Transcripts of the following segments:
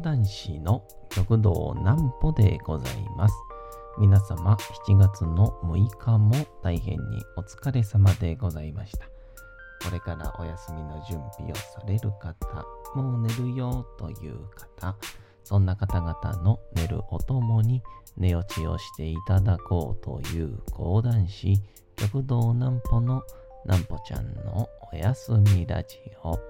講談師の極道南歩でございます。皆様、7月の6日も大変にお疲れ様でございました。これからお休みの準備をされる方、もう寝るよという方、そんな方々の寝るおともに寝落ちをしていただこうという講談師、極道南歩の南歩ちゃんのおやすみラジオ。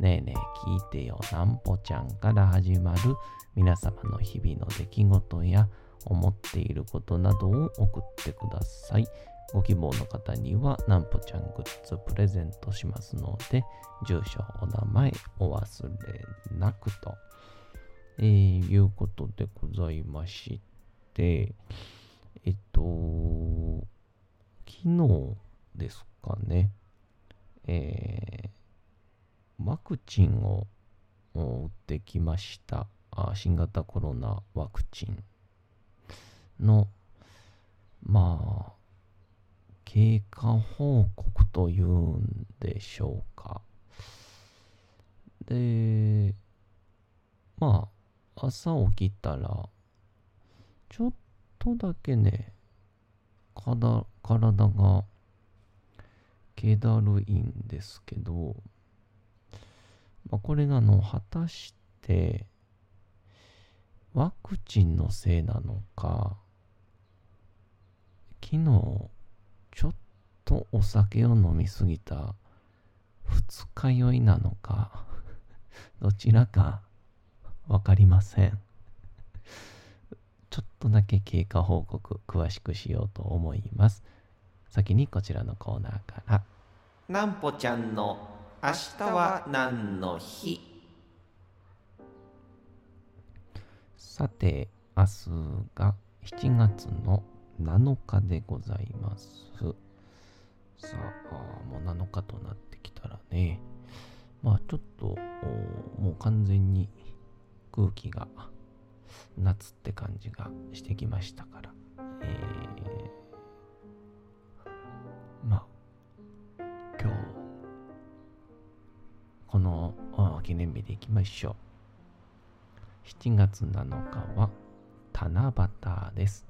ねえねえ聞いてよ。なんぽちゃんから始まる皆様の日々の出来事や思っていることなどを送ってください。ご希望の方にはなんぽちゃんグッズプレゼントしますので、住所、お名前お忘れなくと、えー、いうことでございまして、えっと、昨日ですかね、えーワクチンを打ってきました。あ新型コロナワクチンの、まあ、経過報告というんでしょうか。で、まあ、朝起きたら、ちょっとだけね、体体が気だるいんですけど、まあ、これがあの果たしてワクチンのせいなのか昨日ちょっとお酒を飲みすぎた二日酔いなのか どちらかわかりません。ちょっとだけ経過報告詳しくしようと思います。先にこちらのコーナーから。なんぽちゃんの明日は何の日？さて、明日が7月の7日でございます。さあ、もう7日となってきたらね、まあちょっと、もう完全に空気が夏って感じがしてきましたから、えー、まあ、この記念日でいきましょう。7月7日は七夕です。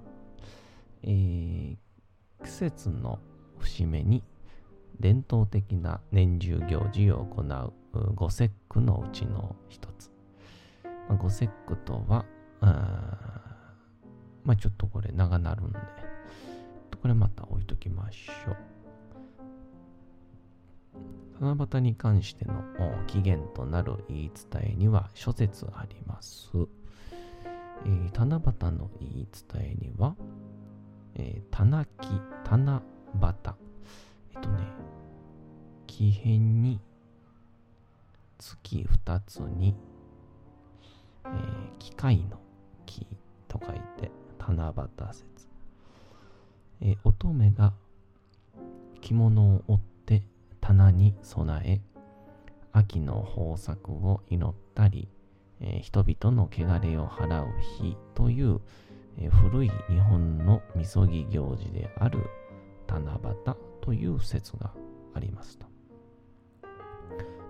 えー、季節の節目に伝統的な年中行事を行う五節句のうちの一つ。まあ、五節句とは、あまあちょっとこれ長なるんで、これまた置いときましょう。七夕に関しての起源となる言い伝えには諸説あります。えー、七夕の言い伝えには、えー、棚木、七夕。えっとね、木片に月二つに、えー、機械の木と書いて七夕説。えー、乙女が着物を織っ棚に備え、秋の豊作を祈ったり、えー、人々の汚れを払う日という、えー、古い日本のみそぎ行事である七夕という説がありますと。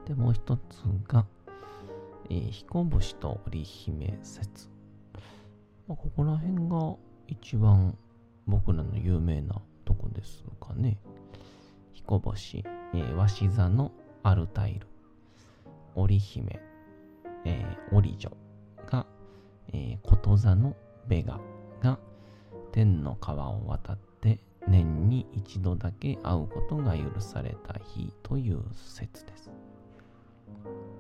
で、もう一つが、えー、彦星と織姫説。まあ、ここら辺が一番僕らの有名なとこですかね。彦星、えー、鷲座のアルタイル、織姫、えー、織女が、えー、こと座のベガが天の川を渡って年に一度だけ会うことが許された日という説です。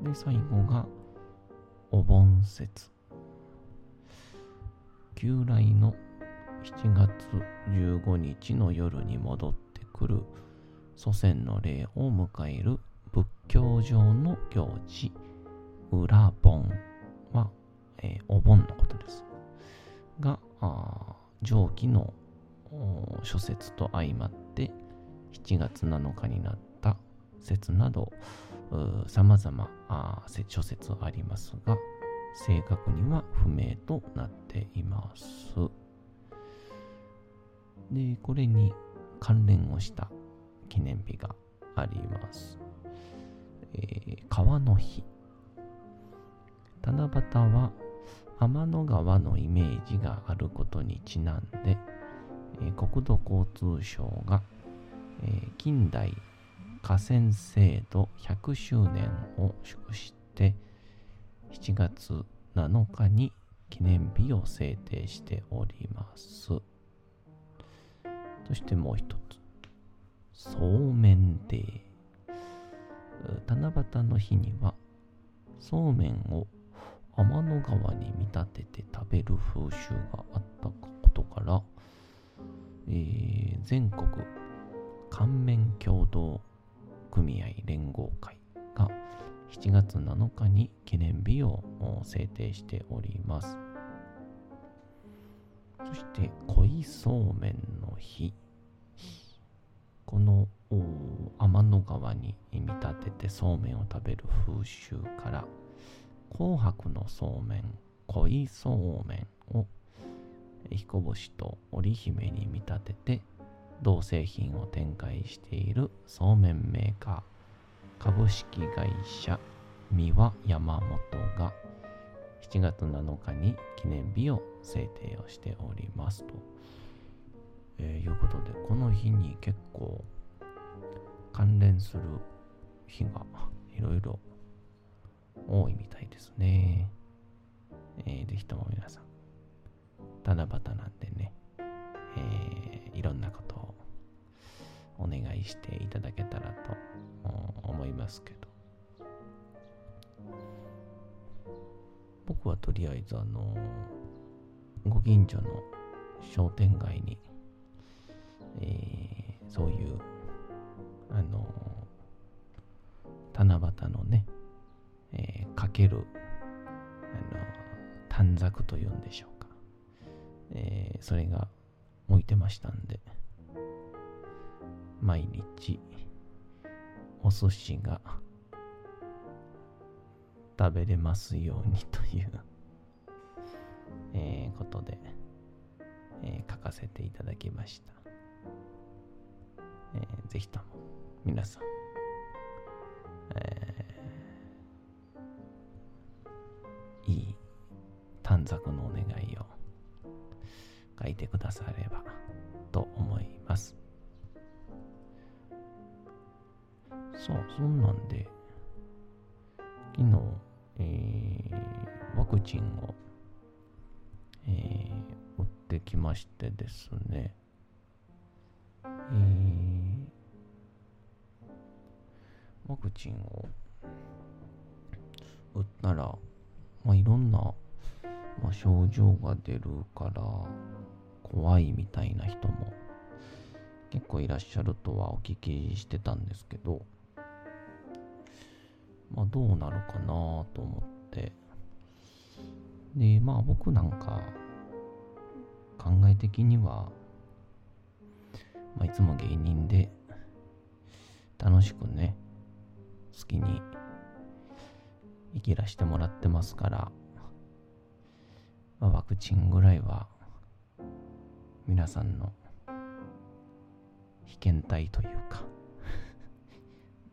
で、最後がお盆説。旧来の7月15日の夜に戻ってくる祖先の霊を迎える仏教上の行事、裏盆は、えー、お盆のことです。が、上記の諸説と相まって7月7日になった説などさまざま諸説ありますが正確には不明となっています。でこれに関連をした記念日があります。えー、川の日。七夕は天の川のイメージがあることにちなんで、えー、国土交通省が、えー、近代河川制度100周年を祝して7月7日に記念日を制定しております。そしてもう一、そうめんデー。七夕の日には、そうめんを天の川に見立てて食べる風習があったことから、えー、全国乾麺協同組合連合会が7月7日に記念日を制定しております。そして、恋そうめんの日。この天の川に見立ててそうめんを食べる風習から紅白のそうめん恋そうめんを彦星と織姫に見立てて同製品を展開しているそうめんメーカー株式会社三輪山本が7月7日に記念日を制定をしておりますと、えー、いうことでこの日に結構関連する日が いろいろ多いみたいですね。えー、ぜひとも皆さん、七夕なんでね、えー、いろんなことをお願いしていただけたらと思いますけど。僕はとりあえずあの、ご近所の商店街に、えー、そういうあの七夕のね、えー、かけるあの短冊というんでしょうか、えー、それが置いてましたんで毎日お寿司が食べれますようにというえ、ことで、えー、書かせていただきました。ー、ぜひとも皆さん、えー、いい短冊のお願いを書いてくださればと思います。そう、そんなんで、昨日、えー、ワクチンを、えー、打ってきましてですね、えー、ワクチンを打ったら、まあ、いろんな、まあ、症状が出るから怖いみたいな人も結構いらっしゃるとはお聞きしてたんですけど、まあどうなるかなと思って。で、まあ僕なんか考え的には、まあ、いつも芸人で楽しくね、好きに生きらしてもらってますから、まあ、ワクチンぐらいは皆さんの被験体というか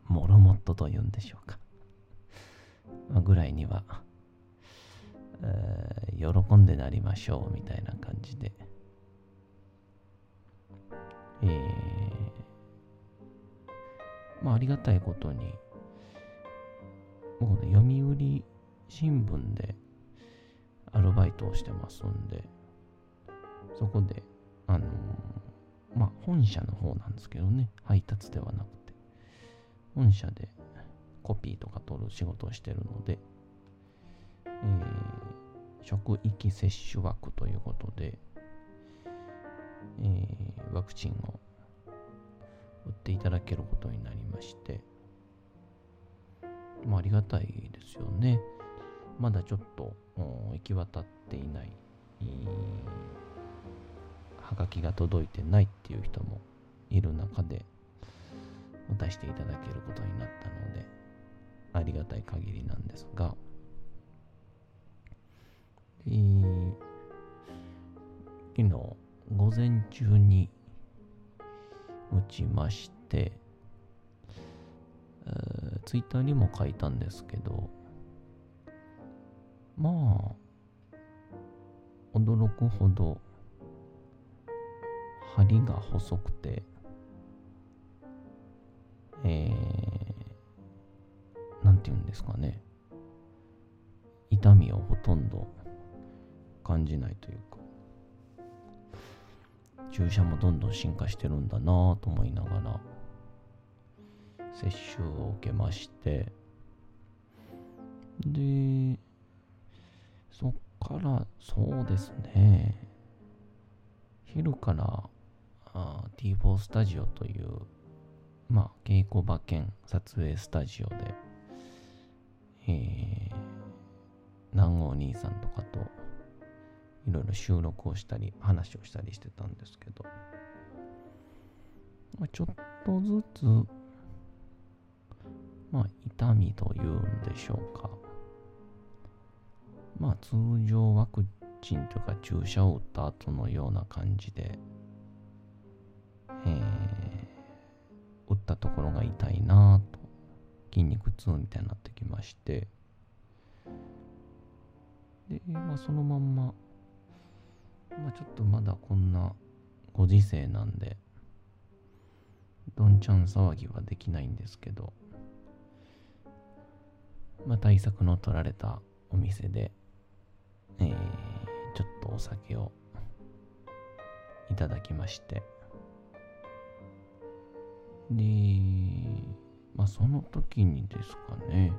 モルモットというんでしょうか、まあ、ぐらいには、えー、喜んでなりましょうみたいな感じで、えー、まあありがたいことに僕ね、読売新聞でアルバイトをしてますんで、そこで、あのー、まあ、本社の方なんですけどね、配達ではなくて、本社でコピーとか取る仕事をしてるので、えー、職域接種枠ということで、えー、ワクチンを打っていただけることになりまして、まあ、ありがたいですよね。まだちょっと行き渡っていないはがきが届いてないっていう人もいる中で、出していただけることになったので、ありがたい限りなんですが、えー、昨日午前中に打ちまして、ツイッターにも書いたんですけど、まあ、驚くほど針が細くて、えー、なんて言うんですかね。痛みをほとんど感じないというか、注射もどんどん進化してるんだなぁと思いながら、接種を受けまして、で、そっからそうですね、昼からあ T4 スタジオという、まあ、稽古場兼撮影スタジオで、えー、南郷兄さんとかといろいろ収録をしたり話をしたりしてたんですけど、まあ、ちょっとずつ、まあ、痛みというんでしょうか。まあ、通常ワクチンというか注射を打った後のような感じで、えー、打ったところが痛いなと筋肉痛みたいになってきましてで、まあ、そのまんま、まあ、ちょっとまだこんなご時世なんでどんちゃん騒ぎはできないんですけど、まあ、対策の取られたお店で、えー、ちょっとお酒をいただきまして、で、まあその時にですかね、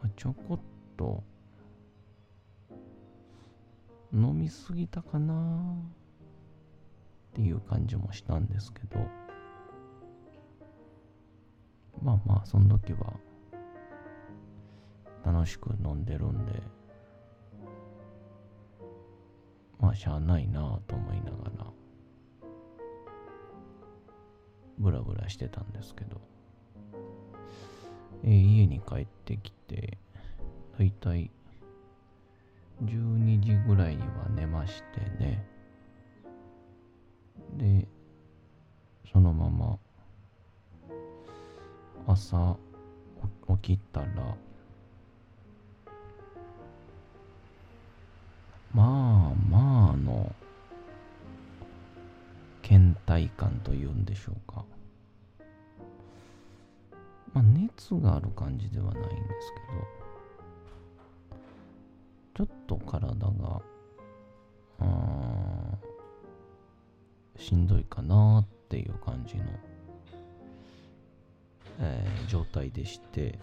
まあ、ちょこっと飲みすぎたかなっていう感じもしたんですけど、まあまあその時は楽しく飲んでるんで、まあしゃあないなと思いながら、ブラブラしてたんですけど、えー、家に帰ってきて、だいたい12時ぐらいには寝ましてね。で、そのまま朝起きたら、まあまあの倦怠感というんでしょうか。まあ、熱がある感じではないんですけど、ちょっと体が、しんどいかなっていう感じの、えー、状態でして、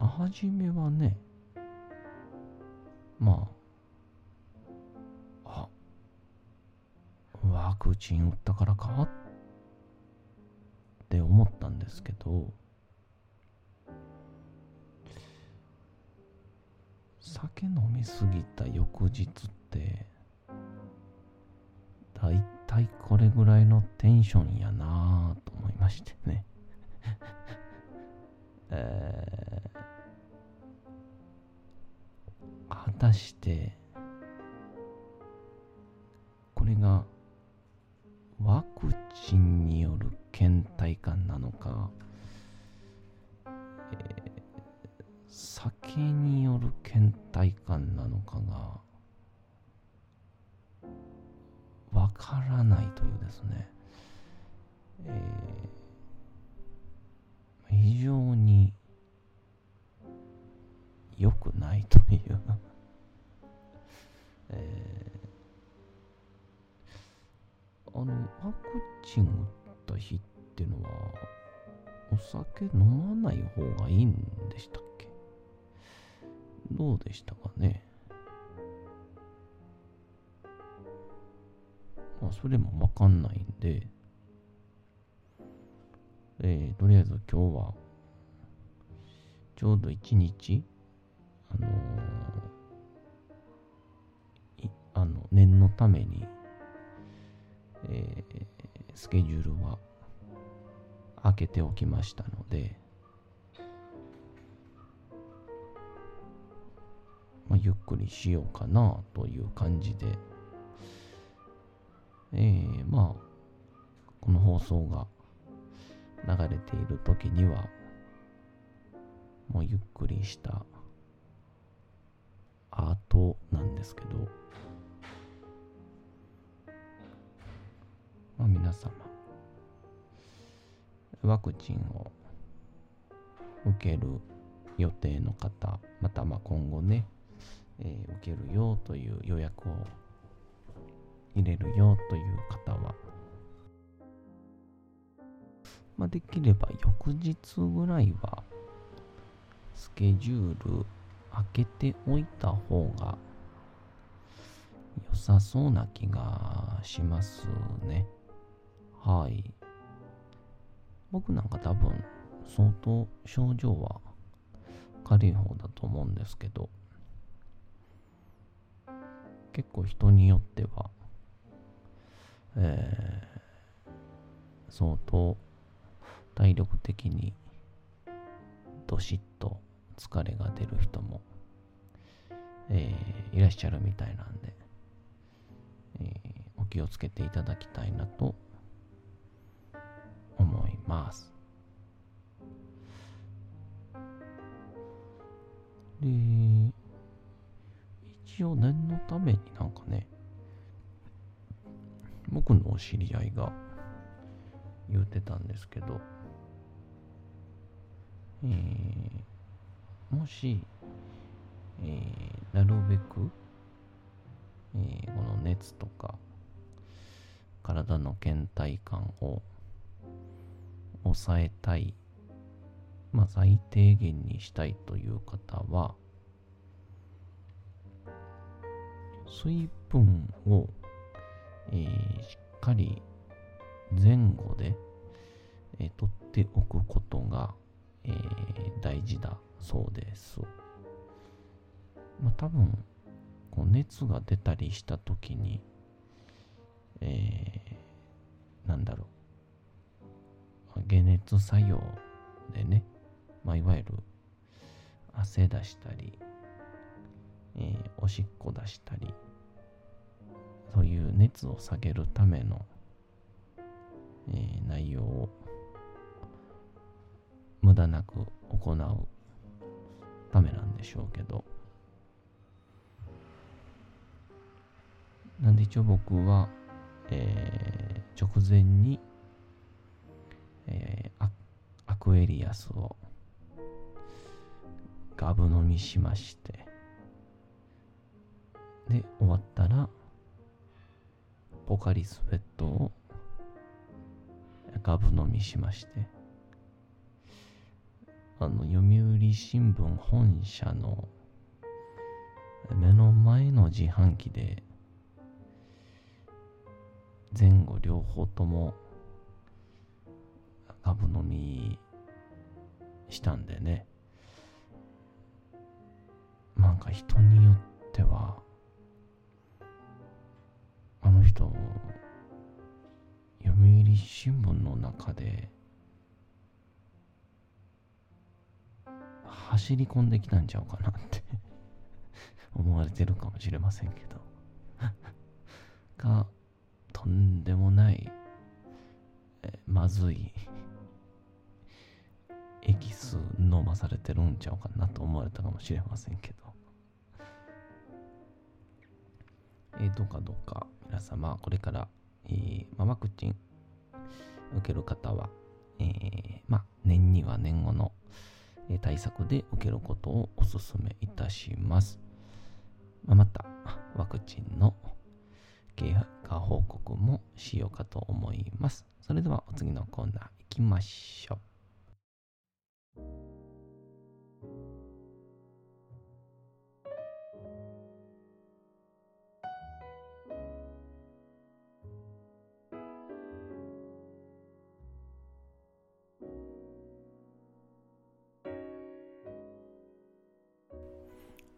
まあ、初めはね、まあ、ワクチン打ったからか？って思ったんですけど酒飲みすぎた翌日ってだいたいこれぐらいのテンションやなぁと思いましてね。えー、果たしてこれがワクチンによる倦怠感なのか、えー、酒による倦怠感なのかがわからないというですね、えー、非常に良くないという。えーあの、ワクチン打った日っていうのは、お酒飲まない方がいいんでしたっけ？どうでしたかね？まあ、それもわかんないんで、えー、とりあえず今日は、ちょうど一日、あのーいあの念のために、えースケジュールは開けておきましたので、まあ、ゆっくりしようかなという感じで、えー、まあ、この放送が流れている時には、もうゆっくりした後なんですけど、まあ、皆様、ワクチンを受ける予定の方、またまあ今後ね、えー受けるよという予約を入れるよという方は、まあ、できれば翌日ぐらいはスケジュール開けておいた方が良さそうな気がしますね。はい。僕なんか多分相当症状は軽い方だと思うんですけど、結構人によっては、えー相当体力的にどしっと疲れが出る人も、えーいらっしゃるみたいなんで、えーお気をつけていただきたいなと思います。で、一応念のためになんかね、僕のお知り合いが言うてたんですけど、えーもし、えーなるべく、えーこの熱とか体の倦怠感を抑えたい、まあ、最低限にしたいという方は水分を、えーしっかり前後で、えー取っておくことが、えー大事だそうです。まあ多分こう熱が出たりした時に、えーなんだろう解熱作用でね、まあ、いわゆる汗出したり、えーおしっこ出したりそういう熱を下げるための、えー内容を無駄なく行うためなんでしょうけど。なんで一応僕は、えー直前に、えーアアクエリアスをガブ飲みしまして。で終わったらポカリスエットをガブ飲みしましてあの読売新聞本社の目の前の自販機で前後両方ともガブ飲みしたんでね。なんか人によっては人読売新聞の中で走り込んできたんちゃうかなって 思われてるかもしれませんけど。がとんでもないまずいエキス飲まされてるんちゃうかなと思われたかもしれませんけど。えどうかどうか。皆様これから、えーまあワクチン受ける方は、えーまあ年には年後のえ対策で受けることをお勧めいたします。まあまた、ワクチンの経過報告もしようかと思います。それではお次のコーナー行きましょう。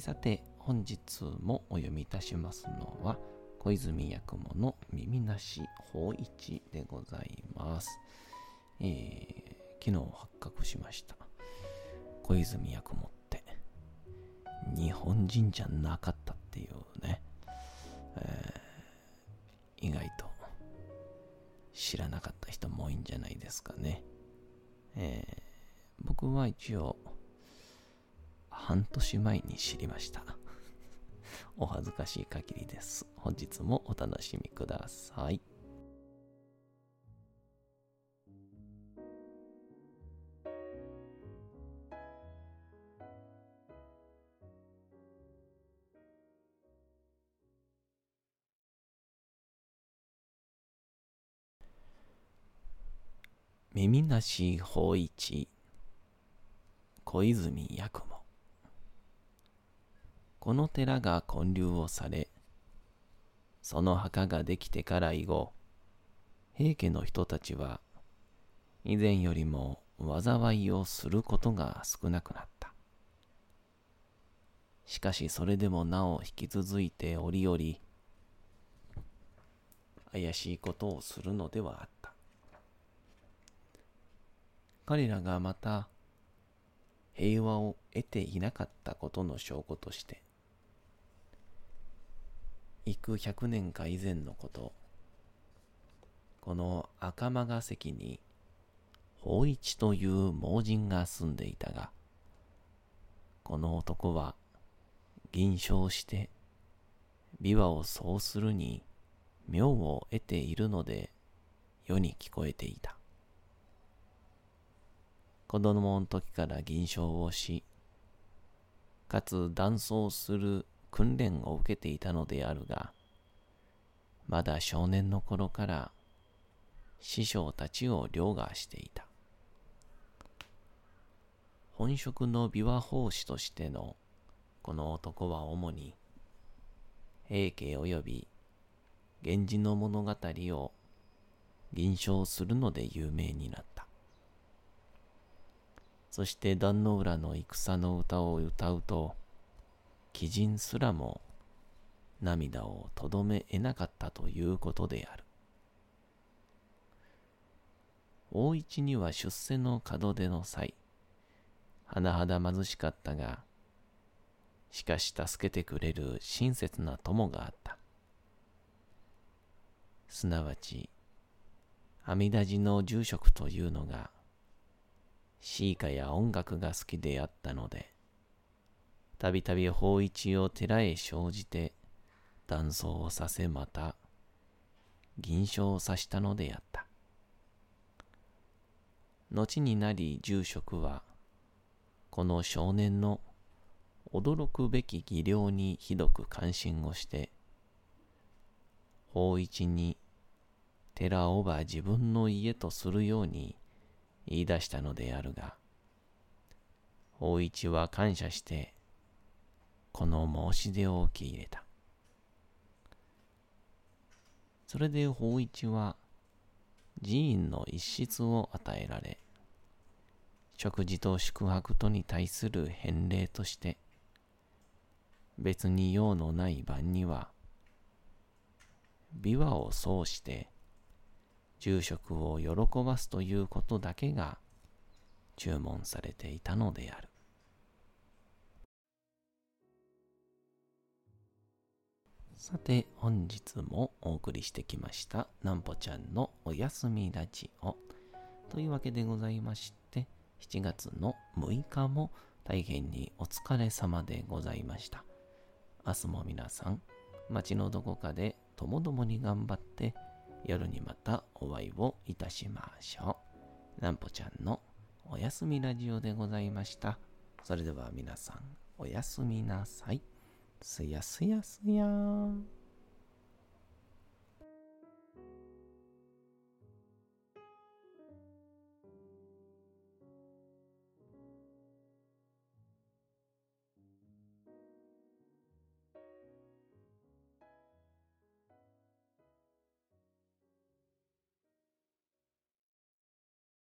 さて、本日もお読みいたしますのは、小泉八雲の耳なし法一でございます。えー昨日発覚しました。小泉八雲って、日本人じゃなかったっていうね、えー意外と知らなかった人も多いんじゃないですかね。えー僕は一応、半年前に知りました。お恥ずかしい限りです。本日もお楽しみください。耳なし法一小泉八雲この寺が建立をされその墓ができてから以後平家の人たちは以前よりも災いをすることが少なくなった。しかしそれでもなお引き続いて折々怪しいことをするのではあった。彼らがまた平和を得ていなかったことの証拠として幾百年か以前のこと。この赤間ヶ関に法一という盲人が住んでいたがこの男は銀賞して琵琶を奏するに妙を得ているので世に聞こえていた。子供の時から銀賞をし、かつ断層する訓練を受けていたのであるが、まだ少年の頃から師匠たちを凌駕していた。本職の琵琶法師としてのこの男は主に平家及び源氏の物語を吟唱するので有名になった。そして壇の浦の戦の歌を歌うと、鬼人すらも涙をとどめ得なかったということである。大一には出世の門出の際、甚だ貧しかったが、しかし助けてくれる親切な友があった。すなわち、阿弥陀寺の住職というのが、詩歌や音楽が好きであったので、たびたび法一を寺へ生じて、断層をさせまた、銀賞をさしたのであった。後になり住職は、この少年の驚くべき技量にひどく関心をして、法一に寺をば自分の家とするように言い出したのであるが、法一は感謝して、この申し出を受け入れた。それで法一は、寺院の一室を与えられ、食事と宿泊とに対する返礼として、別に用のない晩には、琵琶を奏して、住職を喜ばすということだけが注文されていたのである。さて、本日もお送りしてきました、なんぽちゃんのおやすみラジオ。というわけでございまして、7月の6日も大変にお疲れ様でございました。明日も皆さん、街のどこかでともどもに頑張って、夜にまたお会いをいたしましょう。なんぽちゃんのおやすみラジオでございました。それでは皆さん、おやすみなさい。すやすやすやーん。